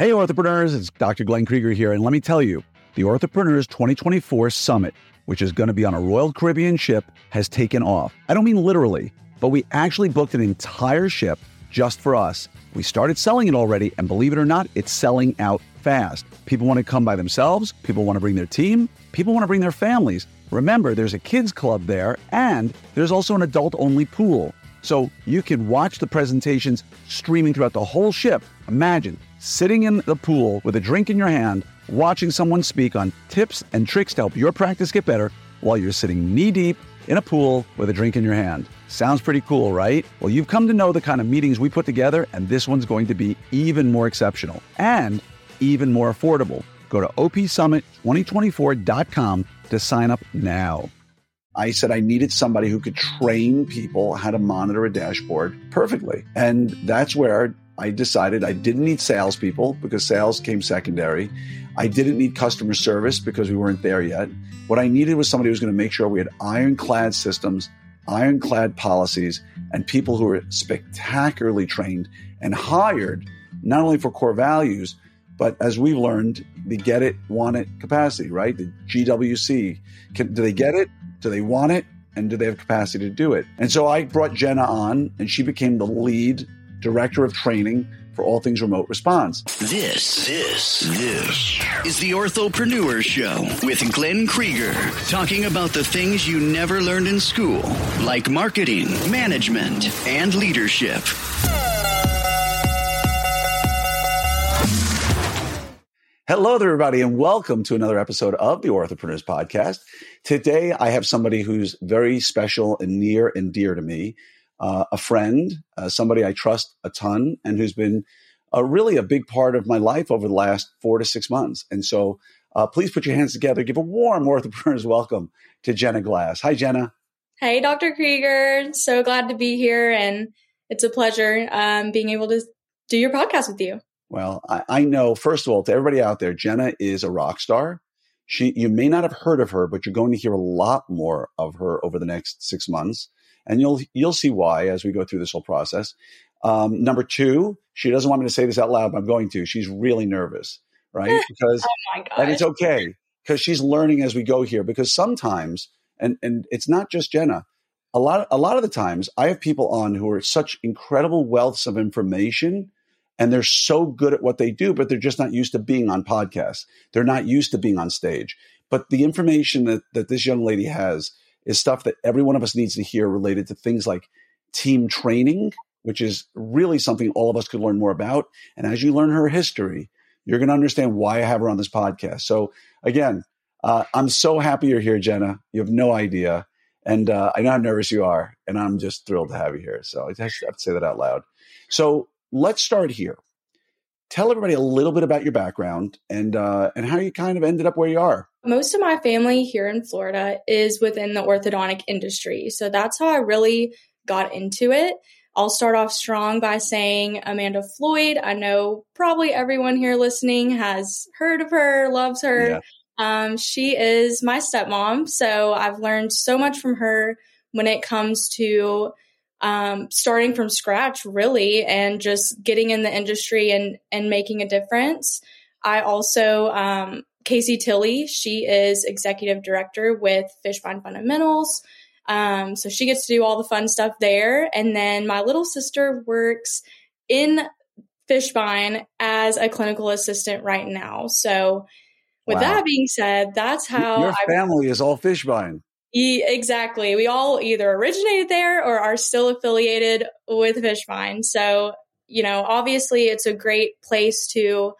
Hey, orthopreneurs, it's Dr. Glenn Krieger here. And let me tell you, the Orthopreneurs 2024 Summit, which is going to be on a Royal Caribbean ship, has taken off. I don't mean literally, but we actually booked an entire ship just for us. We started selling it already, and believe it or not, it's selling out fast. People want to come by themselves, people want to bring their team, people want to bring their families. Remember, there's a kids club there, and there's also an adult only pool. So you can watch the presentations streaming throughout the whole ship. Imagine sitting in the pool with a drink in your hand, watching someone speak on tips and tricks to help your practice get better while you're sitting knee deep in a pool with a drink in your hand. Sounds pretty cool, right? Well, you've come to know the kind of meetings we put together, and this one's going to be even more exceptional and even more affordable. Go to opsummit2024.com to sign up now. I said I needed somebody who could train people how to monitor a dashboard perfectly. And that's where I decided I didn't need salespeople because sales came secondary. I didn't need customer service because we weren't there yet. What I needed was somebody who was going to make sure we had ironclad systems, ironclad policies, and people who were spectacularly trained and hired not only for core values, but as we've learned, the get it, want it capacity, right? The GWC. Can, do they get it? Do they want it? And do they have capacity to do it? And so I brought Jenna on, and she became the lead Director of Training for all things remote response. This, this, this is the Orthopreneur Show with Glenn Krieger, talking about the things you never learned in school, like marketing, management, and leadership. Hello there, everybody, and welcome to another episode of the Orthopreneurs Podcast. Today, I have somebody who's very special and near and dear to me uh, a friend, uh, somebody I trust a ton, and who's been uh, really a big part of my life over the last four to six months. And so uh, please put your hands together. Give a warm orthopreneurs welcome to Jenna Glass. Hi, Jenna. Hey, Dr. Krieger. So glad to be here. And it's a pleasure um, being able to do your podcast with you. Well, I, I know, first of all, to everybody out there, Jenna is a rock star. She, you may not have heard of her, but you're going to hear a lot more of her over the next six months and you'll you'll see why as we go through this whole process. Um, number two, she doesn't want me to say this out loud, but I'm going to. She's really nervous, right? Because oh and it's okay because she's learning as we go here. Because sometimes, and and it's not just Jenna. A lot a lot of the times, I have people on who are such incredible wealths of information. And they're so good at what they do, but they're just not used to being on podcasts. They're not used to being on stage. But the information that, that this young lady has is stuff that every one of us needs to hear related to things like team training, which is really something all of us could learn more about. And as you learn her history, you're going to understand why I have her on this podcast. So again, uh, I'm so happy you're here, Jenna. You have no idea. And uh, I know how nervous you are, and I'm just thrilled to have you here. So I just have to say that out loud. So let's start here. Tell everybody a little bit about your background and uh, and how you kind of ended up where you are. Most of my family here in Florida is within the orthodontic industry. So that's how I really got into it. I'll start off strong by saying Amanda Floyd. I know probably everyone here listening has heard of her, loves her. Yeah. Um, she is my stepmom. So I've learned so much from her when it comes to um, starting from scratch, really, and just getting in the industry and, and making a difference. I also um, Casey Tilley. She is executive director with Fishbein Fundamentals. Um, so she gets to do all the fun stuff there. And then my little sister works in Fishbein as a clinical assistant right now. So with wow. that being said, that's how your family I, is all Fishbein. Exactly. We all either originated there or are still affiliated with Fishbein. So, you know, obviously it's a great place to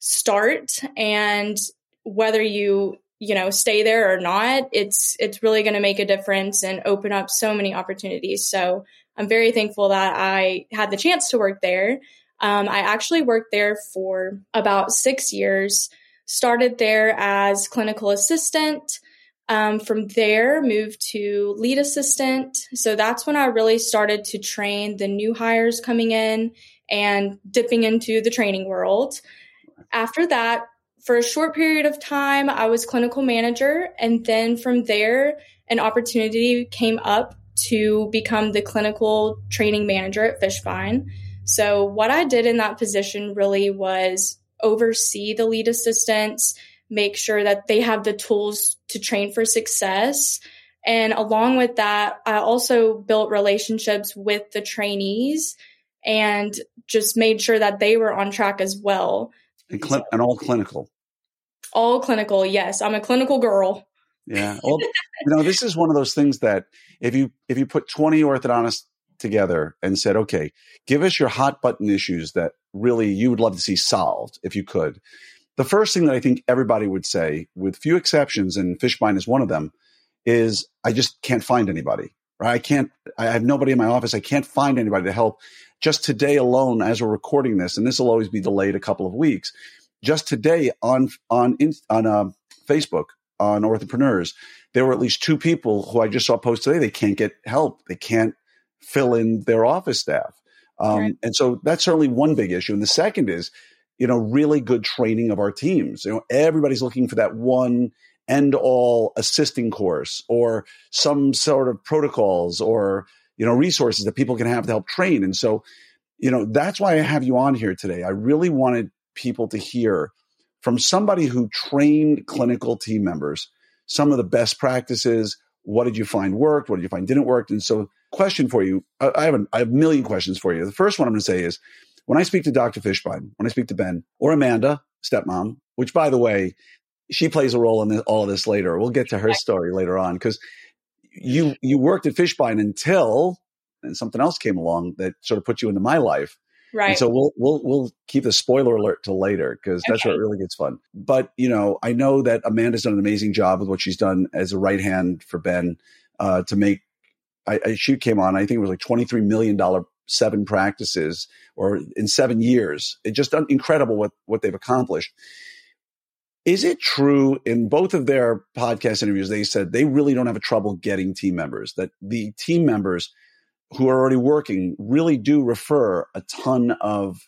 start and whether you you know stay there or not it's it's really going to make a difference and open up so many opportunities so i'm very thankful that i had the chance to work there um, i actually worked there for about six years started there as clinical assistant um, from there moved to lead assistant so that's when i really started to train the new hires coming in and dipping into the training world after that, for a short period of time, I was clinical manager. And then from there, an opportunity came up to become the clinical training manager at Fishbein. So, what I did in that position really was oversee the lead assistants, make sure that they have the tools to train for success. And along with that, I also built relationships with the trainees and just made sure that they were on track as well. And, cl- and all clinical. All clinical, yes. I'm a clinical girl. Yeah. Well, you know, this is one of those things that if you if you put 20 orthodontists together and said, okay, give us your hot button issues that really you would love to see solved if you could. The first thing that I think everybody would say, with few exceptions, and Fishbein is one of them, is I just can't find anybody. Right? I can't. I have nobody in my office. I can't find anybody to help. Just today alone, as we're recording this, and this will always be delayed a couple of weeks. Just today on on on uh, Facebook on Orthopreneurs, there were at least two people who I just saw post today. They can't get help. They can't fill in their office staff. Um, right. And so that's certainly one big issue. And the second is, you know, really good training of our teams. You know, everybody's looking for that one end all assisting course or some sort of protocols or, you know, resources that people can have to help train. And so, you know, that's why I have you on here today. I really wanted people to hear from somebody who trained clinical team members some of the best practices. What did you find worked? What did you find didn't work? And so question for you. I have, a, I have a million questions for you. The first one I'm going to say is when I speak to Dr. Fishbein, when I speak to Ben or Amanda, stepmom, which by the way, she plays a role in this, all of this later. We'll get to her story later on because you you worked at Fishbein until and something else came along that sort of put you into my life. Right. And so we'll we'll we'll keep the spoiler alert till later because that's okay. where it really gets fun. But you know, I know that Amanda's done an amazing job with what she's done as a right hand for Ben uh, to make I, I, she came on. I think it was like twenty three million dollar seven practices or in seven years. It's just incredible what what they've accomplished. Is it true in both of their podcast interviews? They said they really don't have a trouble getting team members. That the team members who are already working really do refer a ton of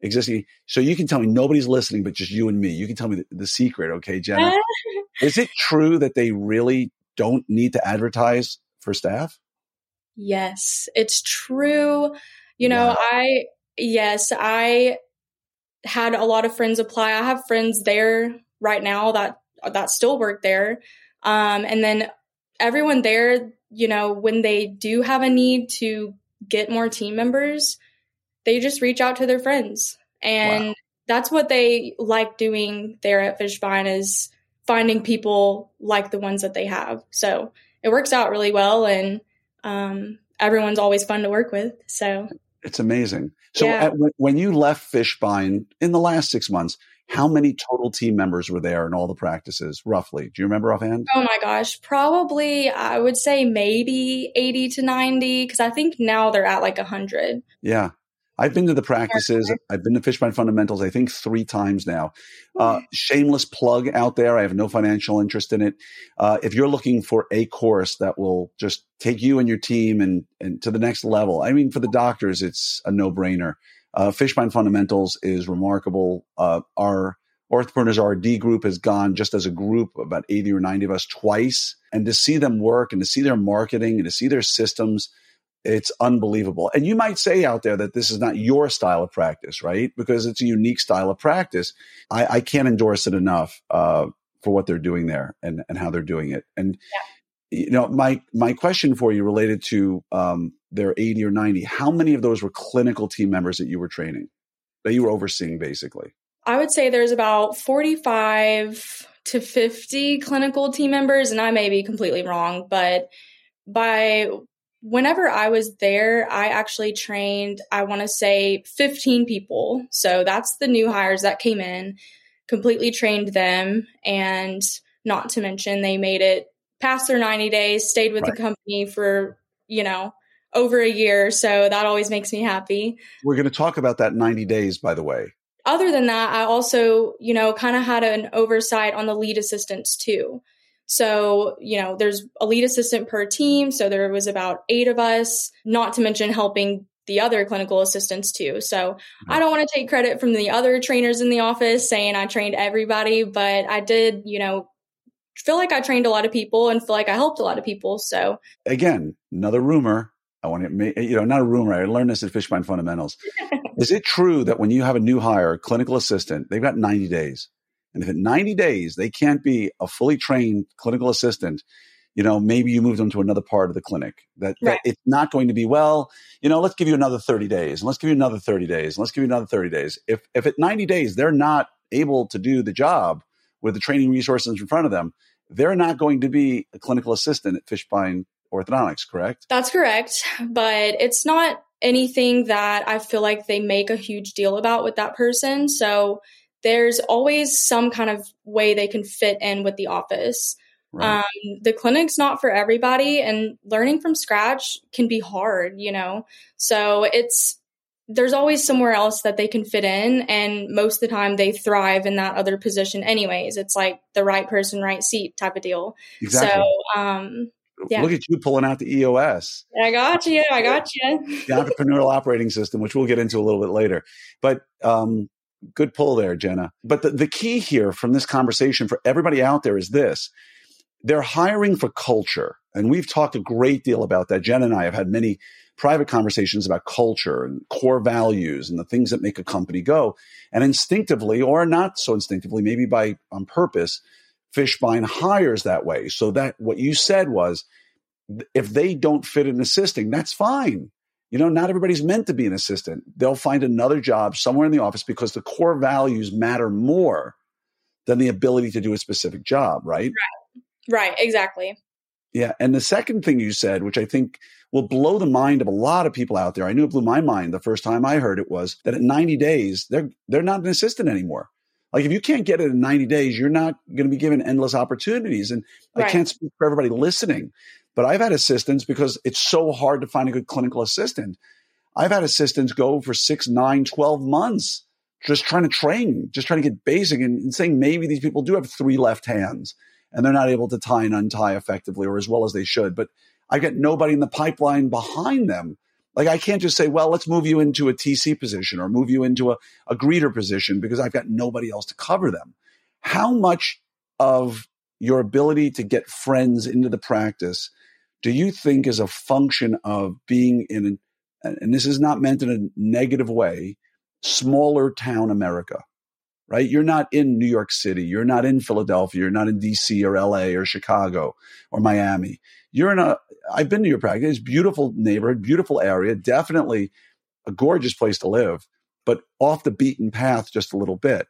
existing. So you can tell me nobody's listening, but just you and me. You can tell me the, the secret, okay, Jenna? Is it true that they really don't need to advertise for staff? Yes, it's true. You know, wow. I, yes, I had a lot of friends apply. I have friends there right now that, that still work there. Um, and then everyone there, you know, when they do have a need to get more team members, they just reach out to their friends. And wow. that's what they like doing there at Fishbein is finding people like the ones that they have. So it works out really well. And, um, everyone's always fun to work with. So it's amazing. So yeah. at, when you left Fishbein in the last six months, how many total team members were there in all the practices, roughly? Do you remember offhand? Oh my gosh, probably I would say maybe 80 to 90 because I think now they're at like 100. Yeah. I've been to the practices. I've been to Fishbein Fundamentals, I think three times now. Uh, shameless plug out there. I have no financial interest in it. Uh, if you're looking for a course that will just take you and your team and, and to the next level, I mean, for the doctors, it's a no brainer. Uh, Fishbein Fundamentals is remarkable. Uh, our Orthopreneurs RD group has gone just as a group, about 80 or 90 of us twice. And to see them work and to see their marketing and to see their systems, it's unbelievable. And you might say out there that this is not your style of practice, right? Because it's a unique style of practice. I, I can't endorse it enough uh, for what they're doing there and, and how they're doing it. And yeah. you know, my my question for you related to um, their 80 or 90, how many of those were clinical team members that you were training, that you were overseeing basically? I would say there's about 45 to 50 clinical team members, and I may be completely wrong, but by whenever I was there, I actually trained, I want to say 15 people. So that's the new hires that came in, completely trained them. And not to mention, they made it past their 90 days, stayed with right. the company for, you know, over a year. So that always makes me happy. We're going to talk about that 90 days, by the way. Other than that, I also, you know, kind of had an oversight on the lead assistants too. So, you know, there's a lead assistant per team. So there was about eight of us, not to mention helping the other clinical assistants too. So I don't want to take credit from the other trainers in the office saying I trained everybody, but I did, you know, feel like I trained a lot of people and feel like I helped a lot of people. So again, another rumor. I want to, you know, not a rumor. I learned this at Fishbein Fundamentals. Is it true that when you have a new hire, clinical assistant, they've got 90 days, and if in 90 days they can't be a fully trained clinical assistant, you know, maybe you move them to another part of the clinic. That, right. that it's not going to be well. You know, let's give you another 30 days, and let's give you another 30 days, and let's give you another 30 days. If if at 90 days they're not able to do the job with the training resources in front of them, they're not going to be a clinical assistant at Fishbein Orthodontics, correct? That's correct. But it's not anything that I feel like they make a huge deal about with that person. So there's always some kind of way they can fit in with the office. Right. Um, the clinic's not for everybody, and learning from scratch can be hard, you know? So it's there's always somewhere else that they can fit in and most of the time they thrive in that other position anyways it's like the right person right seat type of deal exactly. so um yeah. look at you pulling out the eos i got you i got you the entrepreneurial operating system which we'll get into a little bit later but um good pull there jenna but the, the key here from this conversation for everybody out there is this they're hiring for culture and we've talked a great deal about that jen and i have had many private conversations about culture and core values and the things that make a company go. And instinctively, or not so instinctively, maybe by on purpose, Fishbein hires that way. So that what you said was, if they don't fit in assisting, that's fine. You know, not everybody's meant to be an assistant. They'll find another job somewhere in the office because the core values matter more than the ability to do a specific job, right? Right. Right, exactly. Yeah. And the second thing you said, which I think will blow the mind of a lot of people out there. I knew it blew my mind the first time I heard it was that at 90 days, they're, they're not an assistant anymore. Like if you can't get it in 90 days, you're not going to be given endless opportunities. And right. I can't speak for everybody listening, but I've had assistants because it's so hard to find a good clinical assistant. I've had assistants go for six, nine, 12 months just trying to train, just trying to get basic and, and saying maybe these people do have three left hands and they're not able to tie and untie effectively or as well as they should. But I get nobody in the pipeline behind them. Like I can't just say, well, let's move you into a TC position or move you into a, a greeter position because I've got nobody else to cover them. How much of your ability to get friends into the practice do you think is a function of being in, and this is not meant in a negative way, smaller town America? right? You're not in New York City. You're not in Philadelphia. You're not in DC or LA or Chicago or Miami. You're in a, I've been to your practice, beautiful neighborhood, beautiful area, definitely a gorgeous place to live, but off the beaten path just a little bit.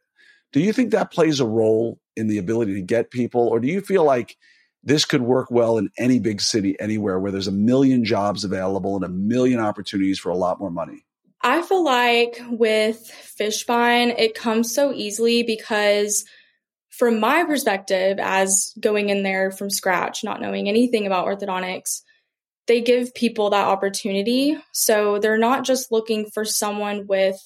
Do you think that plays a role in the ability to get people? Or do you feel like this could work well in any big city anywhere where there's a million jobs available and a million opportunities for a lot more money? I feel like with Fishbein, it comes so easily because from my perspective, as going in there from scratch, not knowing anything about orthodontics, they give people that opportunity. So they're not just looking for someone with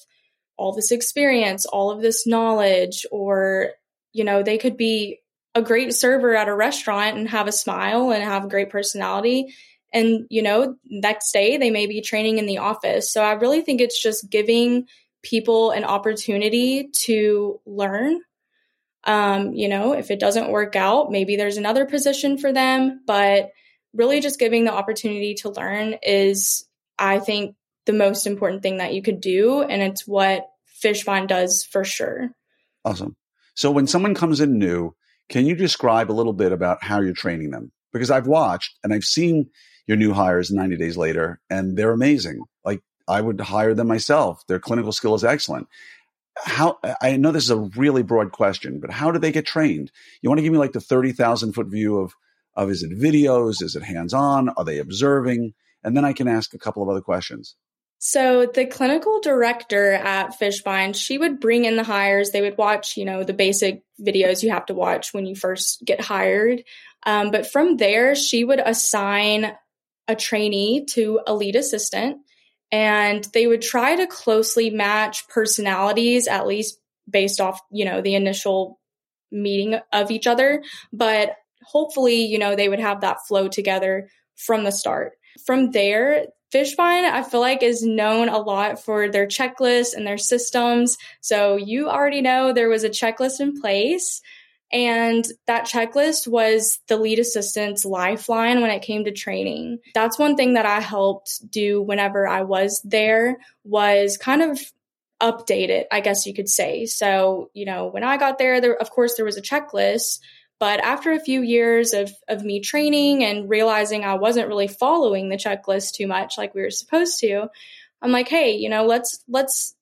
all this experience, all of this knowledge, or, you know, they could be a great server at a restaurant and have a smile and have a great personality. And you know next day they may be training in the office. So i really think it's just giving people an opportunity to learn. Um, you know if it doesn't work out maybe there's another position for them but really just giving the opportunity to learn is i think the most important thing that you could do and it's what fishbein does for sure. Awesome. So when someone comes in new can you describe a little bit about how you're training them because i've watched and i've seen your new hires 90 days later and they're amazing. Like I would hire them myself. Their clinical skill is excellent. How I know this is a really broad question, but how do they get trained? You want to give me like the 30,000 foot view of, of is it videos? Is it hands on? Are they observing? And then I can ask a couple of other questions. So the clinical director at Fishbein, she would bring in the hires. They would watch, you know, the basic videos you have to watch when you first get hired. Um, but from there, she would assign a trainee to a lead assistant and they would try to closely match personalities at least based off you know the initial meeting of each other but hopefully you know they would have that flow together from the start from there fishbein i feel like is known a lot for their checklists and their systems so you already know there was a checklist in place And that checklist was the lead assistant's lifeline when it came to training. That's one thing that I helped do whenever I was there was kind of update it, I guess you could say. So, you know, when I got there, there of course there was a checklist, but after a few years of of me training and realizing I wasn't really following the checklist too much like we were supposed to, I'm like, "Hey, you know, let's let's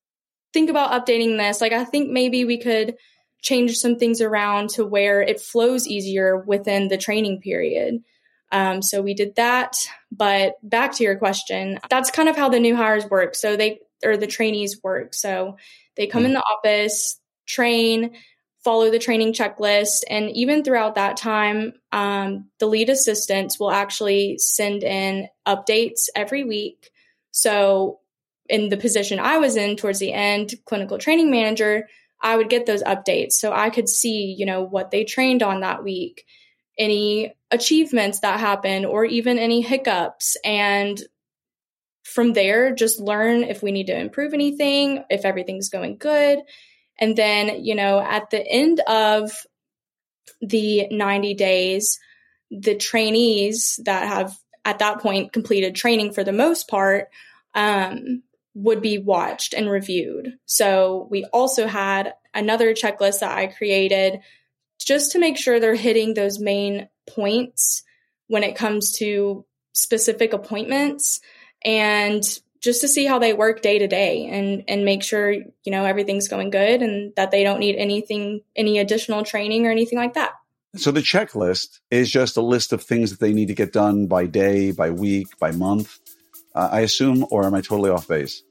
think about updating this. Like I think maybe we could change some things around to where it flows easier within the training period. Um, so we did that. But back to your question, that's kind of how the new hires work. So they, or the trainees work. So they come in the office, train, follow the training checklist. And even throughout that time, um, the lead assistants will actually send in updates every week. So in the position I was in towards the end, clinical training manager, I would get those updates so I could see, you know, what they trained on that week, any achievements that happened, or even any hiccups. And from there, just learn if we need to improve anything, if everything's going good. And then, you know, at the end of the 90 days, the trainees that have at that point completed training for the most part um, would be watched and reviewed. So we also had another checklist that I created just to make sure they're hitting those main points when it comes to specific appointments and just to see how they work day to day and and make sure you know everything's going good and that they don't need anything any additional training or anything like that. So the checklist is just a list of things that they need to get done by day, by week, by month. Uh, I assume, or am I totally off base?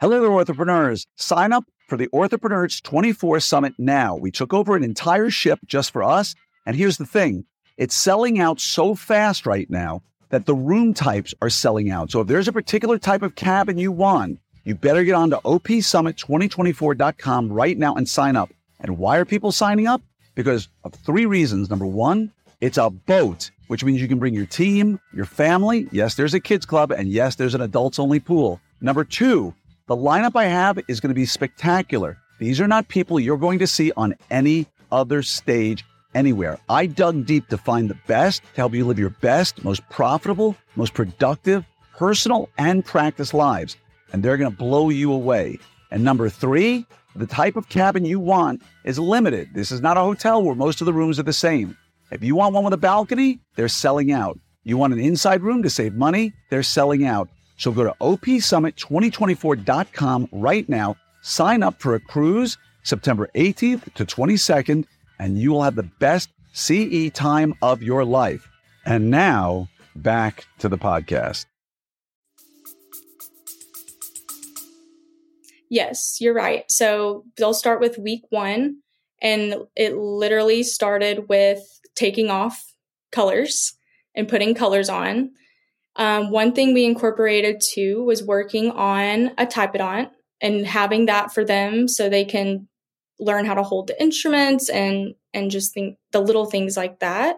Hello there, orthopreneurs. Sign up for the orthopreneurs 24 Summit now. We took over an entire ship just for us. And here's the thing it's selling out so fast right now that the room types are selling out. So if there's a particular type of cabin you want, you better get on to opsummit2024.com right now and sign up. And why are people signing up? Because of three reasons. Number one, it's a boat, which means you can bring your team, your family. Yes, there's a kids club, and yes, there's an adults only pool. Number two, the lineup I have is going to be spectacular. These are not people you're going to see on any other stage anywhere. I dug deep to find the best to help you live your best, most profitable, most productive, personal, and practice lives. And they're going to blow you away. And number three, the type of cabin you want is limited. This is not a hotel where most of the rooms are the same. If you want one with a balcony, they're selling out. You want an inside room to save money, they're selling out. So go to opsummit2024.com right now, sign up for a cruise September 18th to 22nd, and you will have the best CE time of your life. And now, back to the podcast. Yes, you're right. So they'll start with week one, and it literally started with taking off colors and putting colors on. Um, one thing we incorporated too was working on a typodont and having that for them so they can learn how to hold the instruments and and just think the little things like that.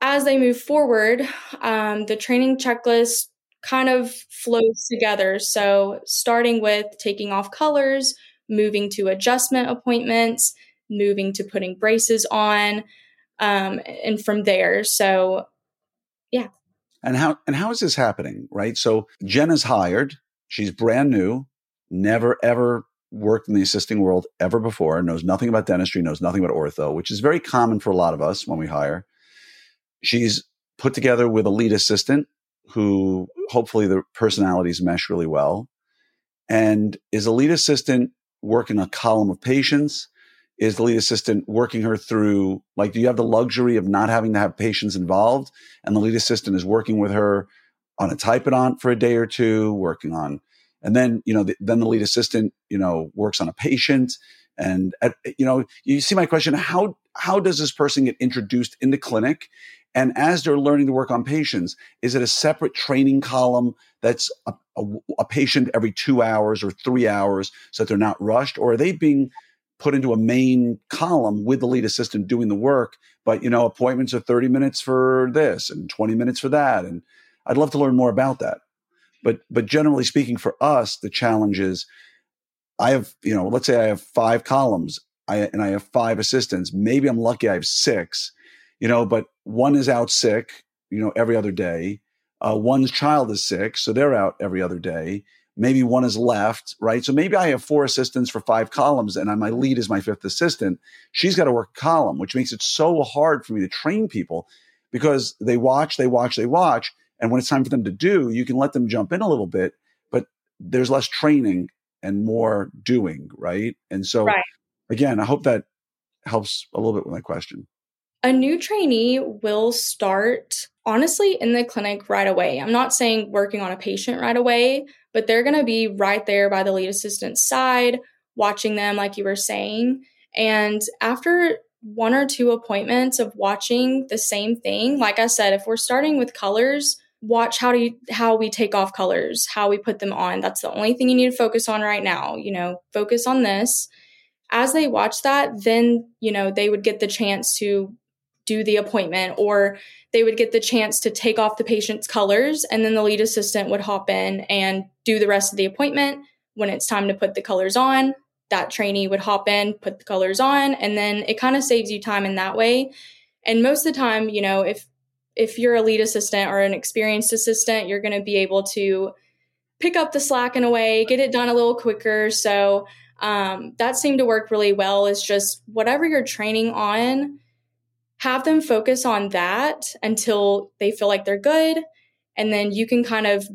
As they move forward, um, the training checklist kind of flows together. So starting with taking off colors, moving to adjustment appointments, moving to putting braces on, um, and from there. So yeah, and how and how is this happening? Right. So Jen is hired. She's brand new, never ever worked in the assisting world ever before, knows nothing about dentistry, knows nothing about ortho, which is very common for a lot of us when we hire. She's put together with a lead assistant who hopefully the personalities mesh really well and is a lead assistant working a column of patients is the lead assistant working her through like do you have the luxury of not having to have patients involved and the lead assistant is working with her on a typodont for a day or two working on and then you know the, then the lead assistant you know works on a patient and at, you know you see my question how how does this person get introduced into clinic and as they're learning to work on patients is it a separate training column that's a, a, a patient every two hours or three hours so that they're not rushed or are they being put into a main column with the lead assistant doing the work. But, you know, appointments are 30 minutes for this and 20 minutes for that. And I'd love to learn more about that. But but generally speaking, for us, the challenge is I have, you know, let's say I have five columns I, and I have five assistants. Maybe I'm lucky I have six, you know, but one is out sick, you know, every other day. Uh, one's child is sick, so they're out every other day. Maybe one is left, right? So maybe I have four assistants for five columns, and my lead is my fifth assistant. She's got to work a column, which makes it so hard for me to train people because they watch, they watch, they watch. And when it's time for them to do, you can let them jump in a little bit, but there's less training and more doing, right? And so, right. again, I hope that helps a little bit with my question. A new trainee will start honestly in the clinic right away. I'm not saying working on a patient right away, but they're going to be right there by the lead assistant's side, watching them, like you were saying. And after one or two appointments of watching the same thing, like I said, if we're starting with colors, watch how do you, how we take off colors, how we put them on. That's the only thing you need to focus on right now. You know, focus on this. As they watch that, then, you know, they would get the chance to do the appointment or they would get the chance to take off the patient's colors and then the lead assistant would hop in and do the rest of the appointment. When it's time to put the colors on, that trainee would hop in, put the colors on, and then it kind of saves you time in that way. And most of the time, you know, if if you're a lead assistant or an experienced assistant, you're going to be able to pick up the slack in a way, get it done a little quicker. So um, that seemed to work really well. Is just whatever you're training on, have them focus on that until they feel like they're good, and then you can kind of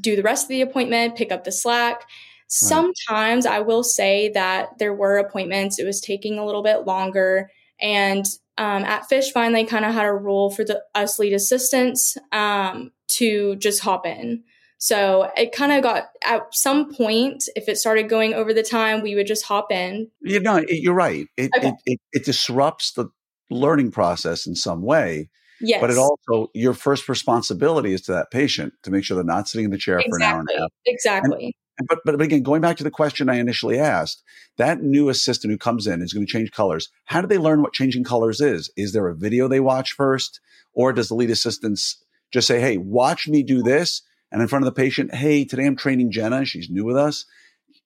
do the rest of the appointment, pick up the slack. Sometimes I will say that there were appointments, it was taking a little bit longer. And um, at Fishbein, they kind of had a rule for the us lead assistants um, to just hop in. So it kind of got at some point, if it started going over the time, we would just hop in. You know, you're right. It, okay. it, it, it disrupts the learning process in some way. Yes. But it also, your first responsibility is to that patient to make sure they're not sitting in the chair exactly. for an hour and a half. Exactly but, but again, going back to the question I initially asked, that new assistant who comes in is going to change colors. How do they learn what changing colors is? Is there a video they watch first? Or does the lead assistants just say, Hey, watch me do this? And in front of the patient, Hey, today I'm training Jenna. She's new with us.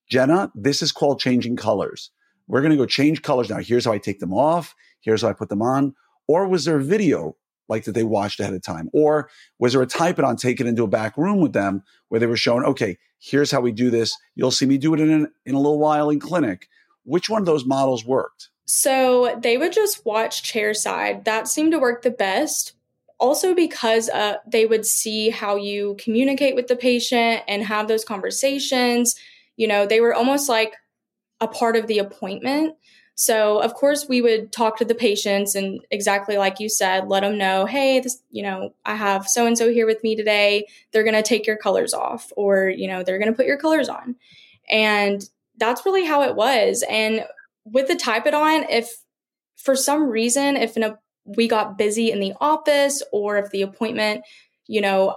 Jenna, this is called changing colors. We're going to go change colors now. Here's how I take them off. Here's how I put them on. Or was there a video like that they watched ahead of time? Or was there a typodont taken into a back room with them where they were shown, okay, here's how we do this. You'll see me do it in, an, in a little while in clinic. Which one of those models worked? So they would just watch chair side. That seemed to work the best. Also, because uh, they would see how you communicate with the patient and have those conversations. You know, they were almost like a part of the appointment. So, of course, we would talk to the patients and exactly like you said, let them know, hey, this, you know, I have so and so here with me today. They're going to take your colors off or, you know, they're going to put your colors on. And that's really how it was. And with the typodont, if for some reason, if we got busy in the office or if the appointment, you know,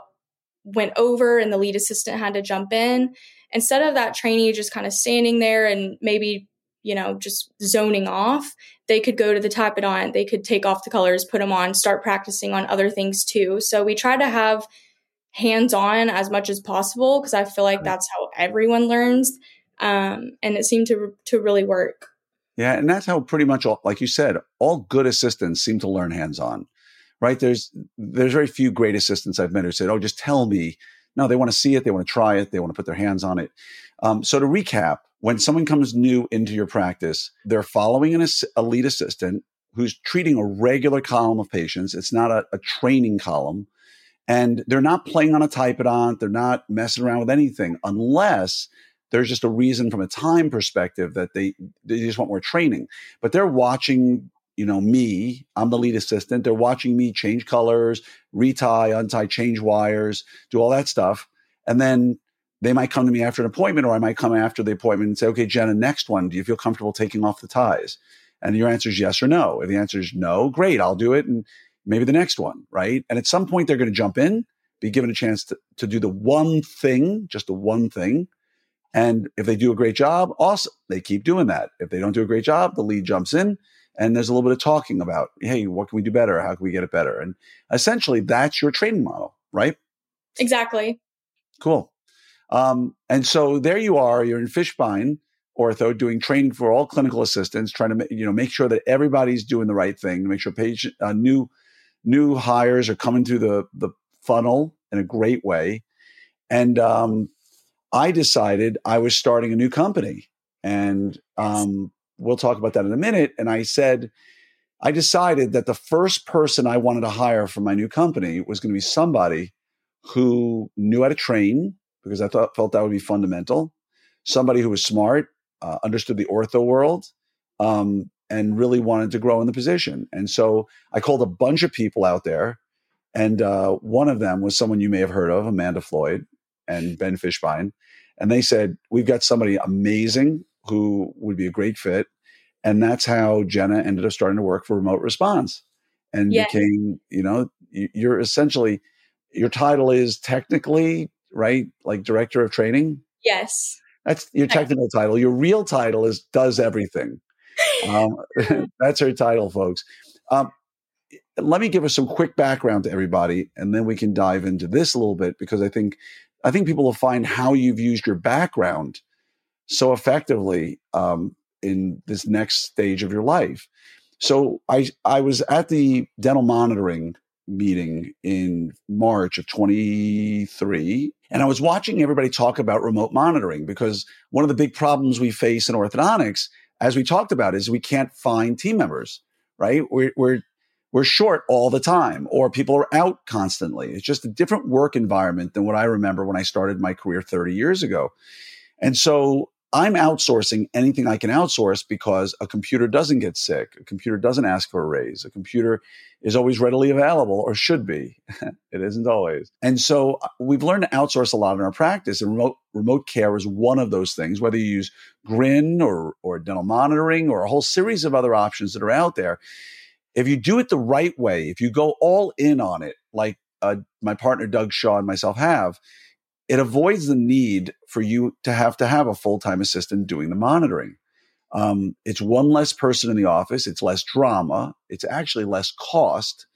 went over and the lead assistant had to jump in, instead of that trainee just kind of standing there and maybe you know, just zoning off, they could go to the typodont, they could take off the colors, put them on, start practicing on other things too. So we try to have hands on as much as possible because I feel like that's how everyone learns. Um, and it seemed to to really work. Yeah, and that's how pretty much all, like you said, all good assistants seem to learn hands on, right? There's there's very few great assistants I've met who said, "Oh, just tell me." No, they want to see it, they want to try it, they want to put their hands on it. Um, so to recap, when someone comes new into your practice, they're following an, a lead assistant who's treating a regular column of patients. It's not a, a training column. And they're not playing on a typodont. They're not messing around with anything unless there's just a reason from a time perspective that they, they just want more training. But they're watching, you know, me. I'm the lead assistant. They're watching me change colors, retie, untie, change wires, do all that stuff. And then they might come to me after an appointment or I might come after the appointment and say, okay, Jenna, next one, do you feel comfortable taking off the ties? And your answer is yes or no. If the answer is no, great, I'll do it. And maybe the next one, right? And at some point, they're going to jump in, be given a chance to, to do the one thing, just the one thing. And if they do a great job, awesome. They keep doing that. If they don't do a great job, the lead jumps in and there's a little bit of talking about, hey, what can we do better? How can we get it better? And essentially, that's your training model, right? Exactly. Cool. Um, and so there you are. You're in Fishbein Ortho doing training for all clinical assistants, trying to you know make sure that everybody's doing the right thing, to make sure patient uh, new new hires are coming through the the funnel in a great way. And um, I decided I was starting a new company, and um, we'll talk about that in a minute. And I said, I decided that the first person I wanted to hire for my new company was going to be somebody who knew how to train because I thought felt that would be fundamental. Somebody who was smart, uh, understood the ortho world, um, and really wanted to grow in the position. And so I called a bunch of people out there, and uh, one of them was someone you may have heard of, Amanda Floyd and Ben Fishbein, and they said we've got somebody amazing who would be a great fit. And that's how Jenna ended up starting to work for Remote Response and yeah. became, you know, you're essentially, your title is technically, right? Like director of training. Yes. That's your technical title. Your real title is does everything. Um, that's her title, folks. Um, let me give us some quick background to everybody, and then we can dive into this a little bit because I think I think people will find how you've used your background so effectively um, in this next stage of your life. So I I was at the dental monitoring meeting in March of 23 and I was watching everybody talk about remote monitoring because one of the big problems we face in orthodontics as we talked about is we can't find team members, right? We're we're we're short all the time or people are out constantly. It's just a different work environment than what I remember when I started my career 30 years ago. And so I'm outsourcing anything I can outsource because a computer doesn't get sick. A computer doesn't ask for a raise. A computer is always readily available or should be. it isn't always. And so uh, we've learned to outsource a lot in our practice and remote, remote care is one of those things, whether you use Grin or, or dental monitoring or a whole series of other options that are out there. If you do it the right way, if you go all in on it, like uh, my partner Doug Shaw and myself have, it avoids the need for you to have to have a full-time assistant doing the monitoring. Um, it's one less person in the office. It's less drama. It's actually less cost.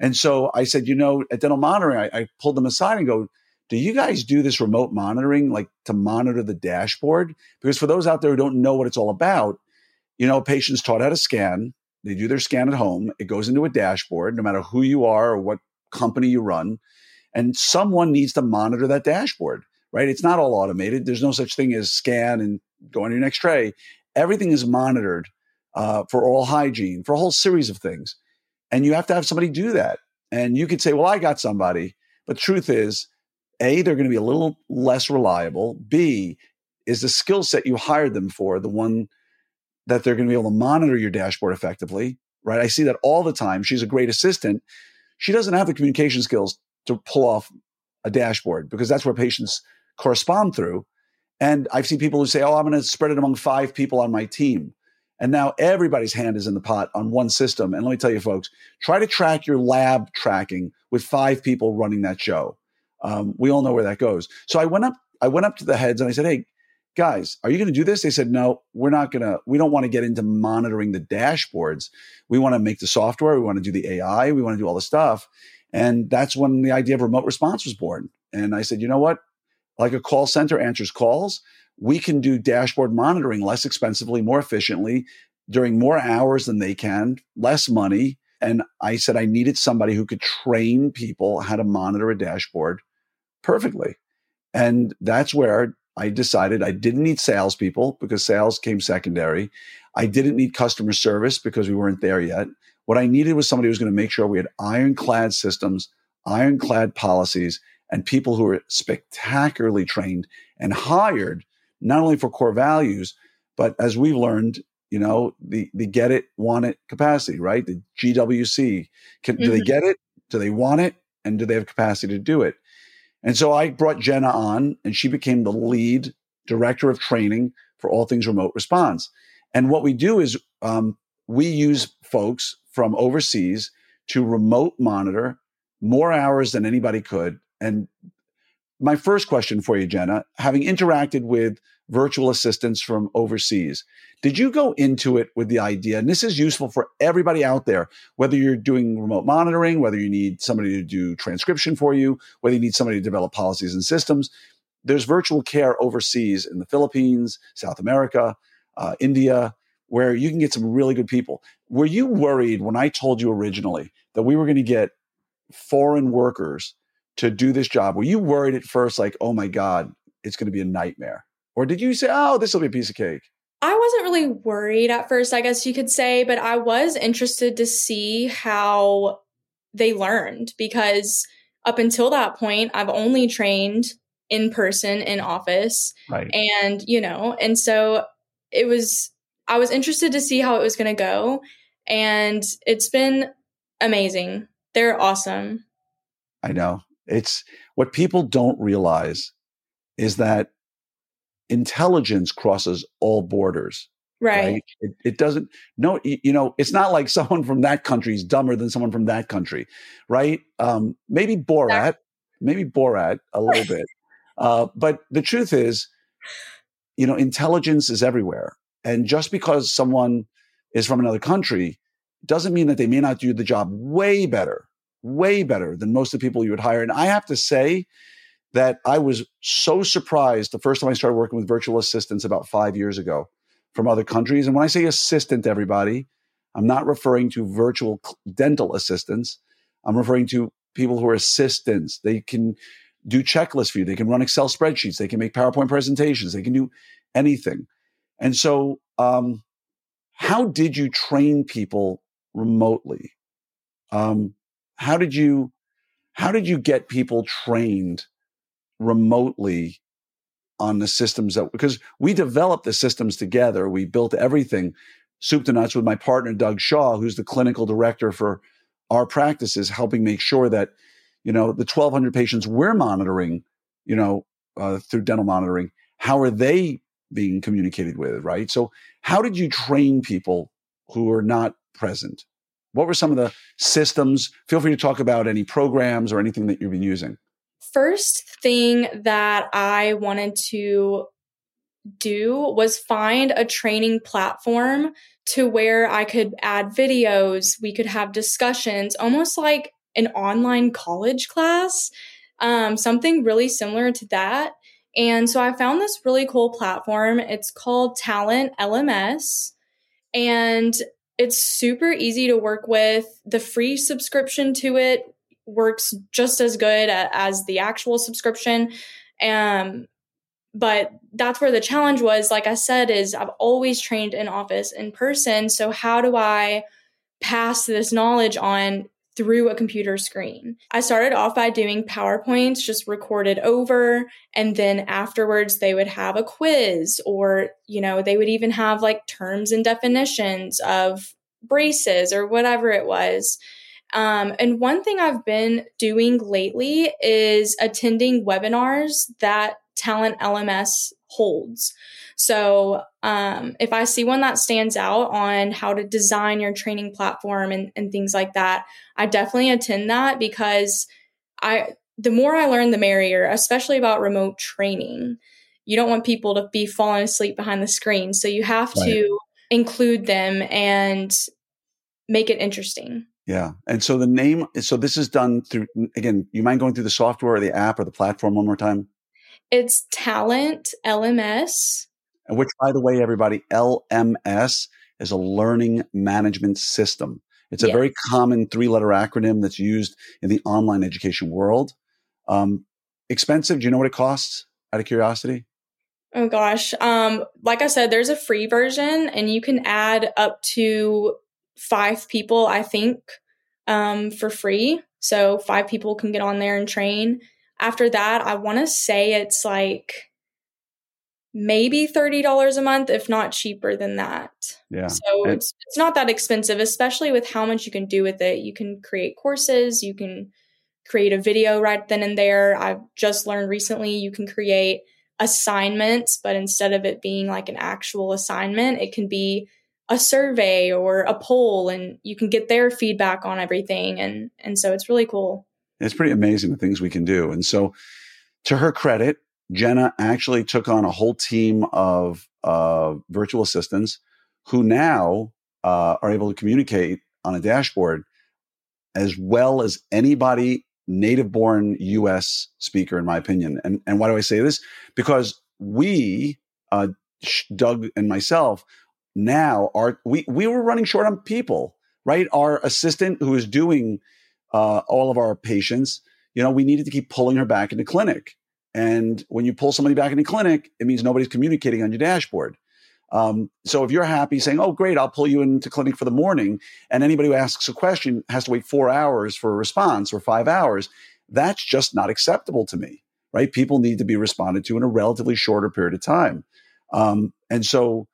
And so I said, you know, at dental monitoring, I, I pulled them aside and go, do you guys do this remote monitoring, like to monitor the dashboard? Because for those out there who don't know what it's all about, you know, patients taught how to scan. They do their scan at home. It goes into a dashboard, no matter who you are or what company you run and someone needs to monitor that dashboard, right? It's not all automated. There's no such thing as scan and go on your next tray. Everything is monitored uh, for oral hygiene, for a whole series of things. And you have to have somebody do that. And you could say, well, I got somebody. But truth is, A, they're going to be a little less reliable. B, is the skill set you hired them for the one that they're going to be able to monitor your dashboard effectively, right? I see that all the time. She's a great assistant. She doesn't have the communication skills to pull off a dashboard because that's where patients correspond through. And I've seen people who say, Oh, I'm going to spread it among five people on my team. And now everybody's hand is in the pot on one system. And let me tell you, folks, try to track your lab tracking with five people running that show. Um, we all know where that goes. So I went up, I went up to the heads and I said, Hey, guys, are you going to do this? They said, no, we're not going to, we don't want to get into monitoring the dashboards. We want to make the software. We want to do the AI. We want to do all the stuff. And that's when the idea of remote response was born. And I said, you know what? Like a call center answers calls, we can do dashboard monitoring less expensively, more efficiently during more hours than they can, less money. And I said, I needed somebody who could train people how to monitor a dashboard perfectly. And that's where I decided I didn't need salespeople because sales came secondary. I didn't need customer service because we weren't there yet. What I needed was somebody who was going to make sure we had ironclad systems, ironclad policies, and people who were spectacularly trained and hired not only for core values, but as we've learned, you know, the the get it, want it capacity, right? The GWC. Can, mm-hmm. Do they mm-hmm. get it? Do they want it? And do they have capacity to do it? And so I brought Jenna on, and she became the lead director of training for all things remote response. And what we do is um, we use folks from overseas to remote monitor more hours than anybody could. And my first question for you, Jenna, having interacted with virtual assistants from overseas, did you go into it with the idea, and this is useful for everybody out there, whether you're doing remote monitoring, whether you need somebody to do transcription for you, whether you need somebody to develop policies and systems, there's virtual care overseas in the Philippines, South America, uh, India, where you can get some really good people. Were you worried when I told you originally that we were going to get foreign workers to do this job? Were you worried at first, like, oh my God, it's going to be a nightmare? Or did you say, oh, this will be a piece of cake? I wasn't really worried at first, I guess you could say, but I was interested to see how they learned because up until that point, I've only trained in person in office. Right. And, you know, and so it was, I was interested to see how it was going to go. And it's been amazing. They're awesome. I know. It's what people don't realize is that intelligence crosses all borders. Right. right? It, it, doesn't, no, you know, it's not like someone from that country is dumber than someone from that country, right? Um, maybe Borat, maybe Borat a little bit. Uh, but the truth is, you know, intelligence is everywhere. And just because someone is from another country doesn't mean that they may not do the job way better, way better than most of the people you would hire. And I have to say, that I was so surprised the first time I started working with virtual assistants about five years ago from other countries. And when I say assistant, everybody, I'm not referring to virtual dental assistants. I'm referring to people who are assistants. They can do checklists for you. They can run Excel spreadsheets. They can make PowerPoint presentations. They can do anything. And so, um, how did you train people remotely? Um, how did you how did you get people trained remotely on the systems that because we developed the systems together. We built everything soup to nuts with my partner Doug Shaw, who's the clinical director for our practices, helping make sure that you know the 1,200 patients we're monitoring, you know, uh, through dental monitoring, how are they being communicated with, right? So, how did you train people who are not present? What were some of the systems? Feel free to talk about any programs or anything that you've been using first thing that I wanted to do was find a training platform to where I could add videos, we could have discussions, almost like an online college class, um, something really similar to that. And so I found this really cool platform. It's called Talent LMS. And it's super easy to work with. The free subscription to it works just as good as the actual subscription. Um, but that's where the challenge was. Like I said, is I've always trained in office in person. So how do I pass this knowledge on through a computer screen. I started off by doing PowerPoints just recorded over and then afterwards they would have a quiz or you know they would even have like terms and definitions of braces or whatever it was. Um, and one thing I've been doing lately is attending webinars that Talent LMS holds. So um, if I see one that stands out on how to design your training platform and, and things like that, I definitely attend that because I the more I learn, the merrier, especially about remote training. You don't want people to be falling asleep behind the screen, so you have right. to include them and make it interesting. Yeah. And so the name, so this is done through, again, you mind going through the software or the app or the platform one more time? It's Talent LMS. And which, by the way, everybody, LMS is a learning management system. It's a very common three letter acronym that's used in the online education world. Um, expensive. Do you know what it costs out of curiosity? Oh gosh. Um, like I said, there's a free version and you can add up to five people, I think, um, for free. So five people can get on there and train. After that, I want to say it's like maybe $30 a month, if not cheaper than that. Yeah. So it's, it's not that expensive, especially with how much you can do with it. You can create courses, you can create a video right then and there. I've just learned recently you can create assignments, but instead of it being like an actual assignment, it can be a survey or a poll and you can get their feedback on everything and and so it's really cool it's pretty amazing the things we can do and so to her credit jenna actually took on a whole team of uh, virtual assistants who now uh, are able to communicate on a dashboard as well as anybody native born US speaker, in my opinion. And, and why do I say this? Because we, uh, Doug and myself, now are, we, we were running short on people, right? Our assistant who is doing uh, all of our patients, you know, we needed to keep pulling her back into clinic. And when you pull somebody back into clinic, it means nobody's communicating on your dashboard. Um, so if you're happy saying, "Oh, great, I'll pull you into clinic for the morning," and anybody who asks a question has to wait four hours for a response or five hours, that's just not acceptable to me. Right? People need to be responded to in a relatively shorter period of time. Um, and so,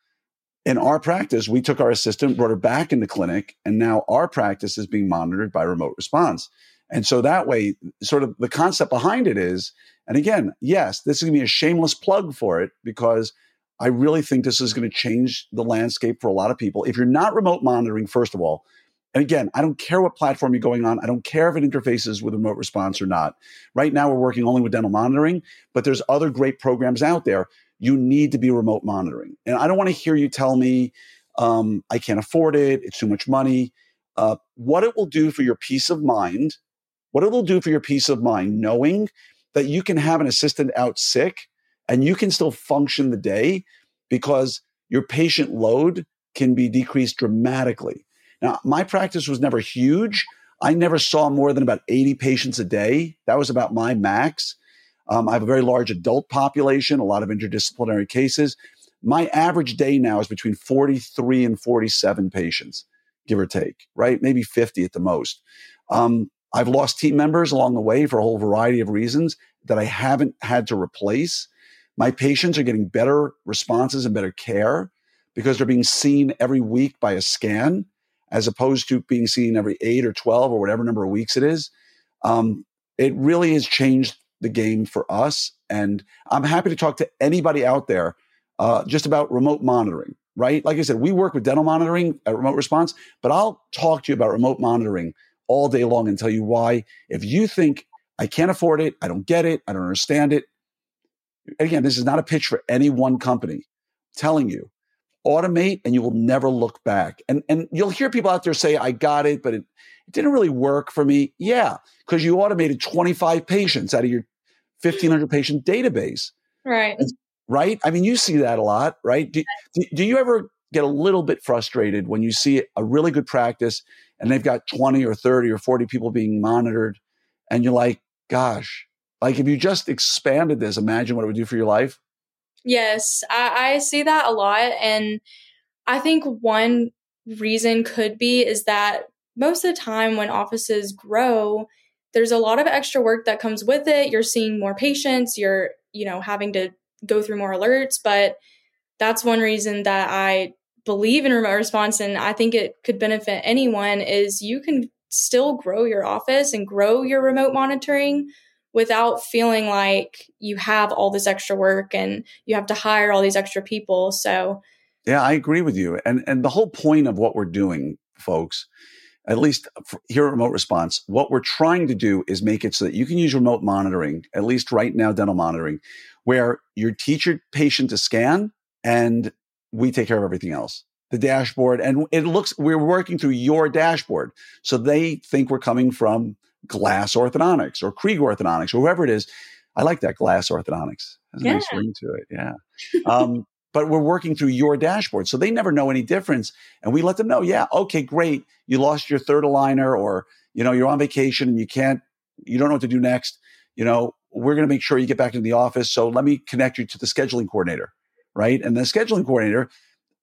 in our practice, we took our assistant, brought her back into clinic, and now our practice is being monitored by remote response. And so that way, sort of the concept behind it is, and again, yes, this is going to be a shameless plug for it because I really think this is going to change the landscape for a lot of people. If you're not remote monitoring, first of all, and again, I don't care what platform you're going on. I don't care if it interfaces with remote response or not. Right now, we're working only with dental monitoring, but there's other great programs out there. You need to be remote monitoring. And I don't want to hear you tell me, um, I can't afford it. It's too much money. Uh, what it will do for your peace of mind, what it will do for your peace of mind, knowing that you can have an assistant out sick and you can still function the day because your patient load can be decreased dramatically. Now, my practice was never huge. I never saw more than about 80 patients a day. That was about my max. Um, I have a very large adult population, a lot of interdisciplinary cases. My average day now is between 43 and 47 patients, give or take, right? Maybe 50 at the most. Um, I've lost team members along the way for a whole variety of reasons that I haven't had to replace. My patients are getting better responses and better care because they're being seen every week by a scan as opposed to being seen every eight or 12 or whatever number of weeks it is. Um, it really has changed the game for us. And I'm happy to talk to anybody out there uh, just about remote monitoring, right? Like I said, we work with dental monitoring at Remote Response, but I'll talk to you about remote monitoring all day long and tell you why. If you think I can't afford it, I don't get it, I don't understand it, again, this is not a pitch for any one company. I'm telling you, automate and you will never look back. And and you'll hear people out there say, I got it, but it, it didn't really work for me. Yeah, because you automated 25 patients out of your 1500 patient database. Right. Right. I mean, you see that a lot, right? Do, do, do you ever get a little bit frustrated when you see a really good practice and they've got 20 or 30 or 40 people being monitored and you're like, gosh, like if you just expanded this, imagine what it would do for your life. Yes, I, I see that a lot. And I think one reason could be is that most of the time when offices grow, there's a lot of extra work that comes with it. You're seeing more patients, you're, you know, having to go through more alerts. But that's one reason that I believe in remote response and I think it could benefit anyone is you can still grow your office and grow your remote monitoring without feeling like you have all this extra work and you have to hire all these extra people. So, yeah, I agree with you. And and the whole point of what we're doing, folks, at least here at Remote Response, what we're trying to do is make it so that you can use remote monitoring, at least right now, dental monitoring, where you teach your patient to scan and we take care of everything else. The dashboard, and it looks, we're working through your dashboard. So they think we're coming from glass orthodontics or Krieger orthodontics or whoever it is. I like that glass orthodontics. Has a yeah. nice ring to it. Yeah. Um, but we're working through your dashboard. So they never know any difference. And we let them know, yeah, okay, great. You lost your third aligner or, you know, you're on vacation and you can't, you don't know what to do next. You know, we're going to make sure you get back into the office. So let me connect you to the scheduling coordinator. Right. And the scheduling coordinator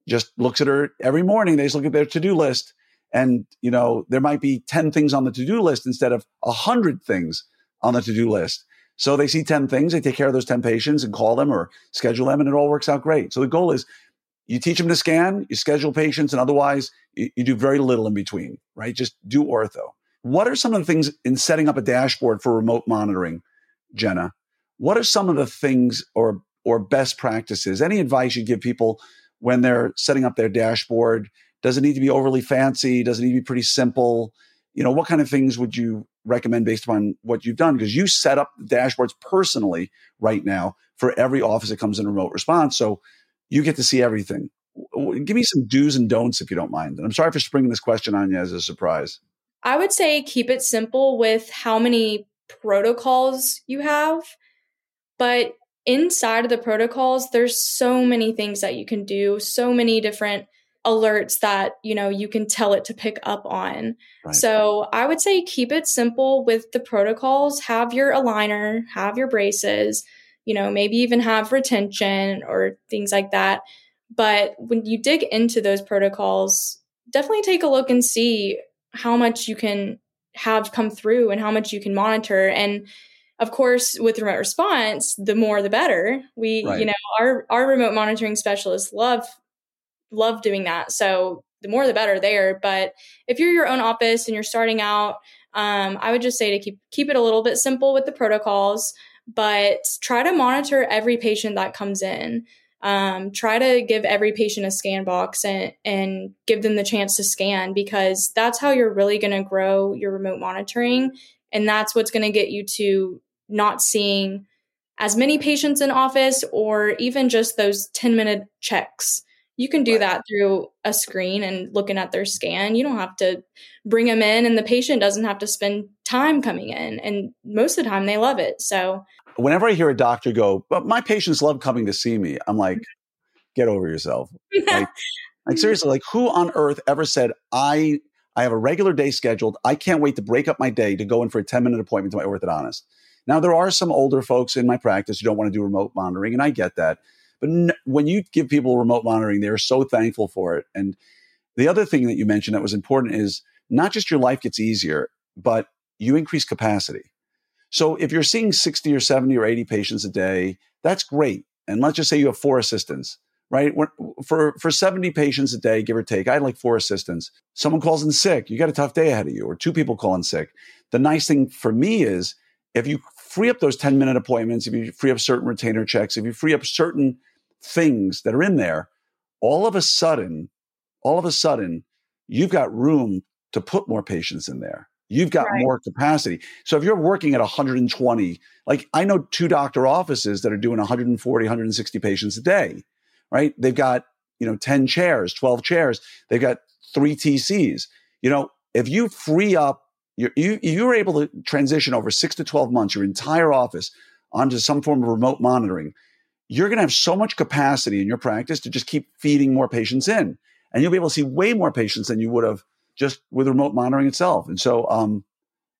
just looks at her every morning. They just look at their to-do list and, you know, there might be 10 things on the to-do list instead of 100 things on the to-do list. So they see 10 things, they take care of those 10 patients and call them or schedule them, and it all works out great. So the goal is you teach them to scan, you schedule patients, and otherwise you, you do very little in between, right? Just do ortho. What are some of the things in setting up a dashboard for remote monitoring, Jenna? What are some of the things or or best practices? Any advice you give people when they're setting up their dashboard does it need to be overly fancy? Does it need to be pretty simple? You know, what kind of things would you recommend based upon what you've done? Because you set up the dashboards personally right now for every office that comes in remote response. So you get to see everything. Give me some do's and don'ts if you don't mind. And I'm sorry for springing this question on you as a surprise. I would say keep it simple with how many protocols you have. But inside of the protocols, there's so many things that you can do, so many different alerts that you know you can tell it to pick up on. Right. so i would say keep it simple with the protocols. Have your aligner have your braces you know maybe even have retention or things like that. But when you dig into those protocols definitely take a look and see how much you can have come through and how much you can monitor. And of course with remote response the more the better we right. you know our our remote monitoring specialists love love doing that so the more the better there but if you're your own office and you're starting out um, i would just say to keep keep it a little bit simple with the protocols but try to monitor every patient that comes in um, try to give every patient a scan box and, and give them the chance to scan because that's how you're really going to grow your remote monitoring. And that's what's going to get you to not seeing as many patients in office or even just those 10 minute checks. You can do right. that through a screen and looking at their scan. You don't have to bring them in, and the patient doesn't have to spend time coming in. And most of the time, they love it. So whenever I hear a doctor go, but my patients love coming to see me, I'm mm-hmm. like, get over yourself. like, like seriously, like who on earth ever said I I have a regular day scheduled. I can't wait to break up my day to go in for a 10 minute appointment to my orthodontist. Now there are some older folks in my practice who don't want to do remote monitoring, and I get that. But n- when you give people remote monitoring, they're so thankful for it. And the other thing that you mentioned that was important is not just your life gets easier, but you increase capacity. So if you're seeing 60 or 70 or 80 patients a day, that's great. And let's just say you have four assistants, right? For, for 70 patients a day, give or take, I like four assistants. Someone calls in sick, you got a tough day ahead of you, or two people call in sick. The nice thing for me is if you free up those 10 minute appointments, if you free up certain retainer checks, if you free up certain things that are in there, all of a sudden, all of a sudden, you've got room to put more patients in there you've got right. more capacity. So if you're working at 120, like I know two doctor offices that are doing 140, 160 patients a day, right? They've got, you know, 10 chairs, 12 chairs. They've got three TCs. You know, if you free up, you're, you, you're able to transition over six to 12 months, your entire office onto some form of remote monitoring, you're going to have so much capacity in your practice to just keep feeding more patients in. And you'll be able to see way more patients than you would have just with remote monitoring itself. And so, um,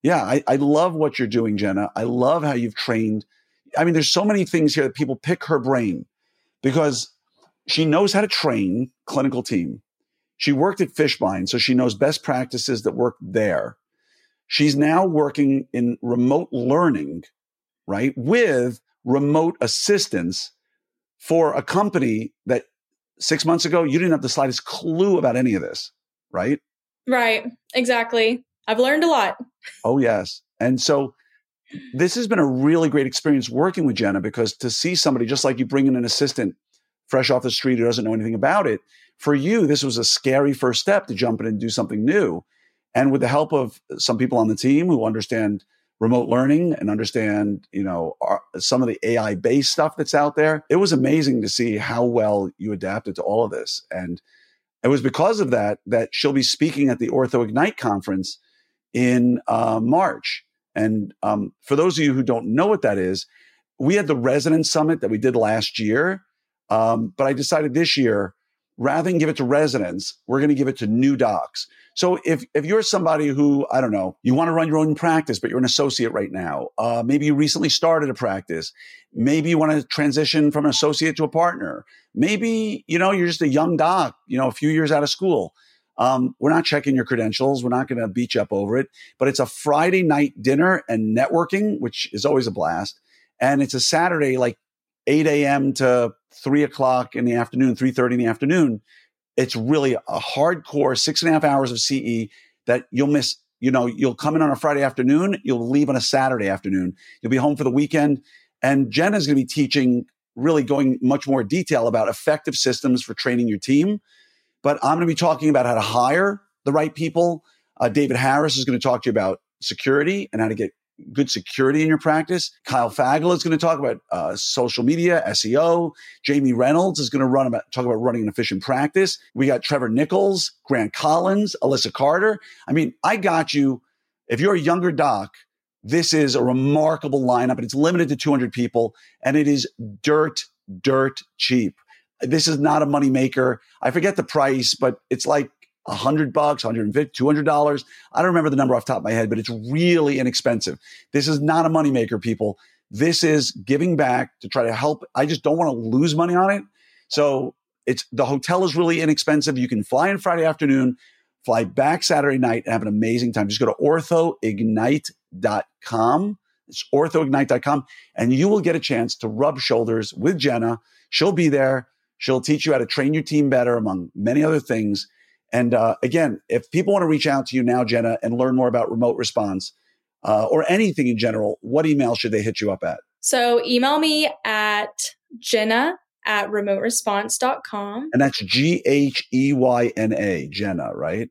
yeah, I, I love what you're doing, Jenna. I love how you've trained. I mean, there's so many things here that people pick her brain because she knows how to train clinical team. She worked at Fishbein, so she knows best practices that work there. She's now working in remote learning, right, with remote assistance for a company that six months ago you didn't have the slightest clue about any of this, right? Right. Exactly. I've learned a lot. Oh, yes. And so this has been a really great experience working with Jenna because to see somebody just like you bring in an assistant fresh off the street who doesn't know anything about it, for you, this was a scary first step to jump in and do something new. And with the help of some people on the team who understand remote learning and understand, you know, our, some of the AI based stuff that's out there, it was amazing to see how well you adapted to all of this. And it was because of that that she'll be speaking at the OrthoIgnite conference in uh, March. And um, for those of you who don't know what that is, we had the resident summit that we did last year. Um, but I decided this year, rather than give it to residents, we're going to give it to new docs. So if, if you're somebody who, I don't know, you want to run your own practice, but you're an associate right now, uh, maybe you recently started a practice, maybe you want to transition from an associate to a partner, maybe, you know, you're just a young doc, you know, a few years out of school. Um, we're not checking your credentials. We're not going to beat you up over it, but it's a Friday night dinner and networking, which is always a blast. And it's a Saturday, like 8 a.m. to 3 o'clock in the afternoon, 3.30 in the afternoon it's really a hardcore six and a half hours of CE that you'll miss. You know, you'll come in on a Friday afternoon, you'll leave on a Saturday afternoon, you'll be home for the weekend. And Jen is going to be teaching, really going much more detail about effective systems for training your team. But I'm going to be talking about how to hire the right people. Uh, David Harris is going to talk to you about security and how to get good security in your practice. Kyle Fagel is going to talk about uh, social media, SEO. Jamie Reynolds is going to run about talk about running an efficient practice. We got Trevor Nichols, Grant Collins, Alyssa Carter. I mean, I got you. If you're a younger doc this is a remarkable lineup and it's limited to 200 people and it is dirt, dirt cheap. This is not a moneymaker. I forget the price, but it's like a hundred bucks, 150, 200 dollars. I don't remember the number off the top of my head, but it's really inexpensive. This is not a moneymaker, people. This is giving back to try to help. I just don't want to lose money on it. So it's the hotel is really inexpensive. You can fly in Friday afternoon, fly back Saturday night and have an amazing time. Just go to orthoignite.com. It's orthoignite.com and you will get a chance to rub shoulders with Jenna. She'll be there. She'll teach you how to train your team better, among many other things. And uh, again, if people want to reach out to you now, Jenna, and learn more about remote response uh, or anything in general, what email should they hit you up at? So email me at Jenna at remoteresponse.com. And that's G H E Y N A, Jenna, right?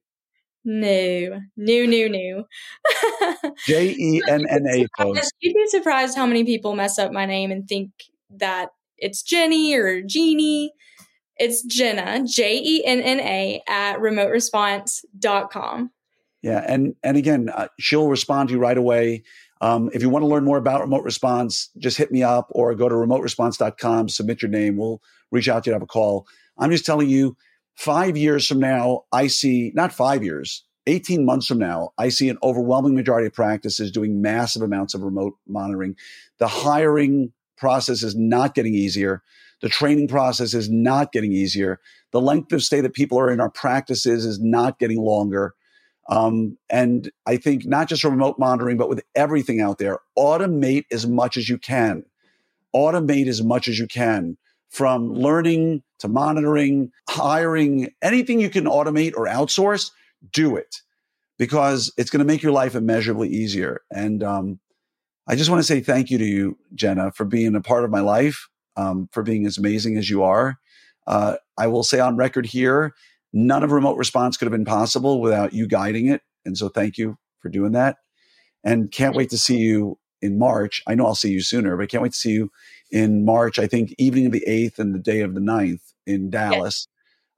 No, new, new, new. J E N N A. You'd be surprised how many people mess up my name and think that it's Jenny or Jeannie. It's Jenna, J E N N A, at remoteresponse.com. Yeah. And, and again, uh, she'll respond to you right away. Um, if you want to learn more about remote response, just hit me up or go to remoteresponse.com, submit your name. We'll reach out to you, have a call. I'm just telling you, five years from now, I see, not five years, 18 months from now, I see an overwhelming majority of practices doing massive amounts of remote monitoring. The hiring process is not getting easier. The training process is not getting easier. The length of stay that people are in our practices is not getting longer. Um, and I think not just remote monitoring, but with everything out there, automate as much as you can. Automate as much as you can from learning to monitoring, hiring, anything you can automate or outsource, do it because it's going to make your life immeasurably easier. And um, I just want to say thank you to you, Jenna, for being a part of my life, um, for being as amazing as you are. Uh, I will say on record here None of remote response could have been possible without you guiding it. And so thank you for doing that. And can't wait to see you in March. I know I'll see you sooner, but can't wait to see you in March. I think evening of the 8th and the day of the 9th in Dallas.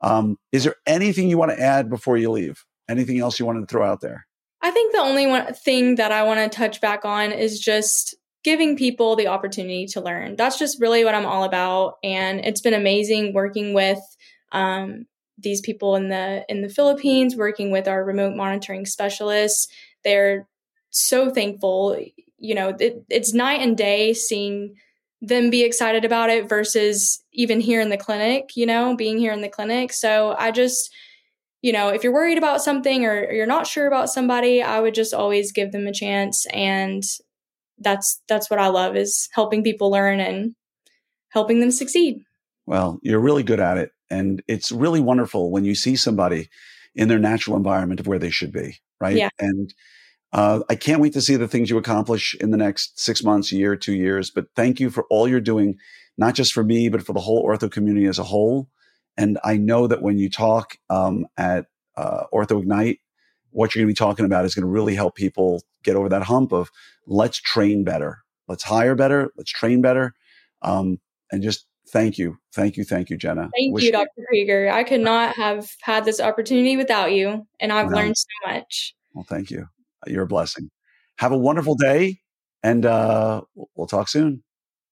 Yes. Um, is there anything you want to add before you leave? Anything else you wanted to throw out there? I think the only one thing that I want to touch back on is just giving people the opportunity to learn. That's just really what I'm all about. And it's been amazing working with um, these people in the in the Philippines working with our remote monitoring specialists. They're so thankful. You know, it, it's night and day seeing them be excited about it versus even here in the clinic, you know, being here in the clinic. So I just, you know, if you're worried about something or, you're not sure about somebody, I would just always give them a chance and that's that's what I love is helping people learn and helping them succeed. Well, you're really good at it. And it's really wonderful when you see somebody in their natural environment of where they should be, right? Yeah. And uh, I can't wait to see the things you accomplish in the next six months, year, two years. But thank you for all you're doing, not just for me, but for the whole ortho community as a whole. And I know that when you talk um, at uh, OrthoIgnite, what you're going to be talking about is going to really help people get over that hump of let's train better, let's hire better, let's train better, um, and just thank you. Thank you. Thank you, Jenna. Thank Wish you, Dr. Krieger. I could not have had this opportunity without you, and I've learned so much. Well, thank you. You're a blessing. Have a wonderful day, and uh, we'll talk soon.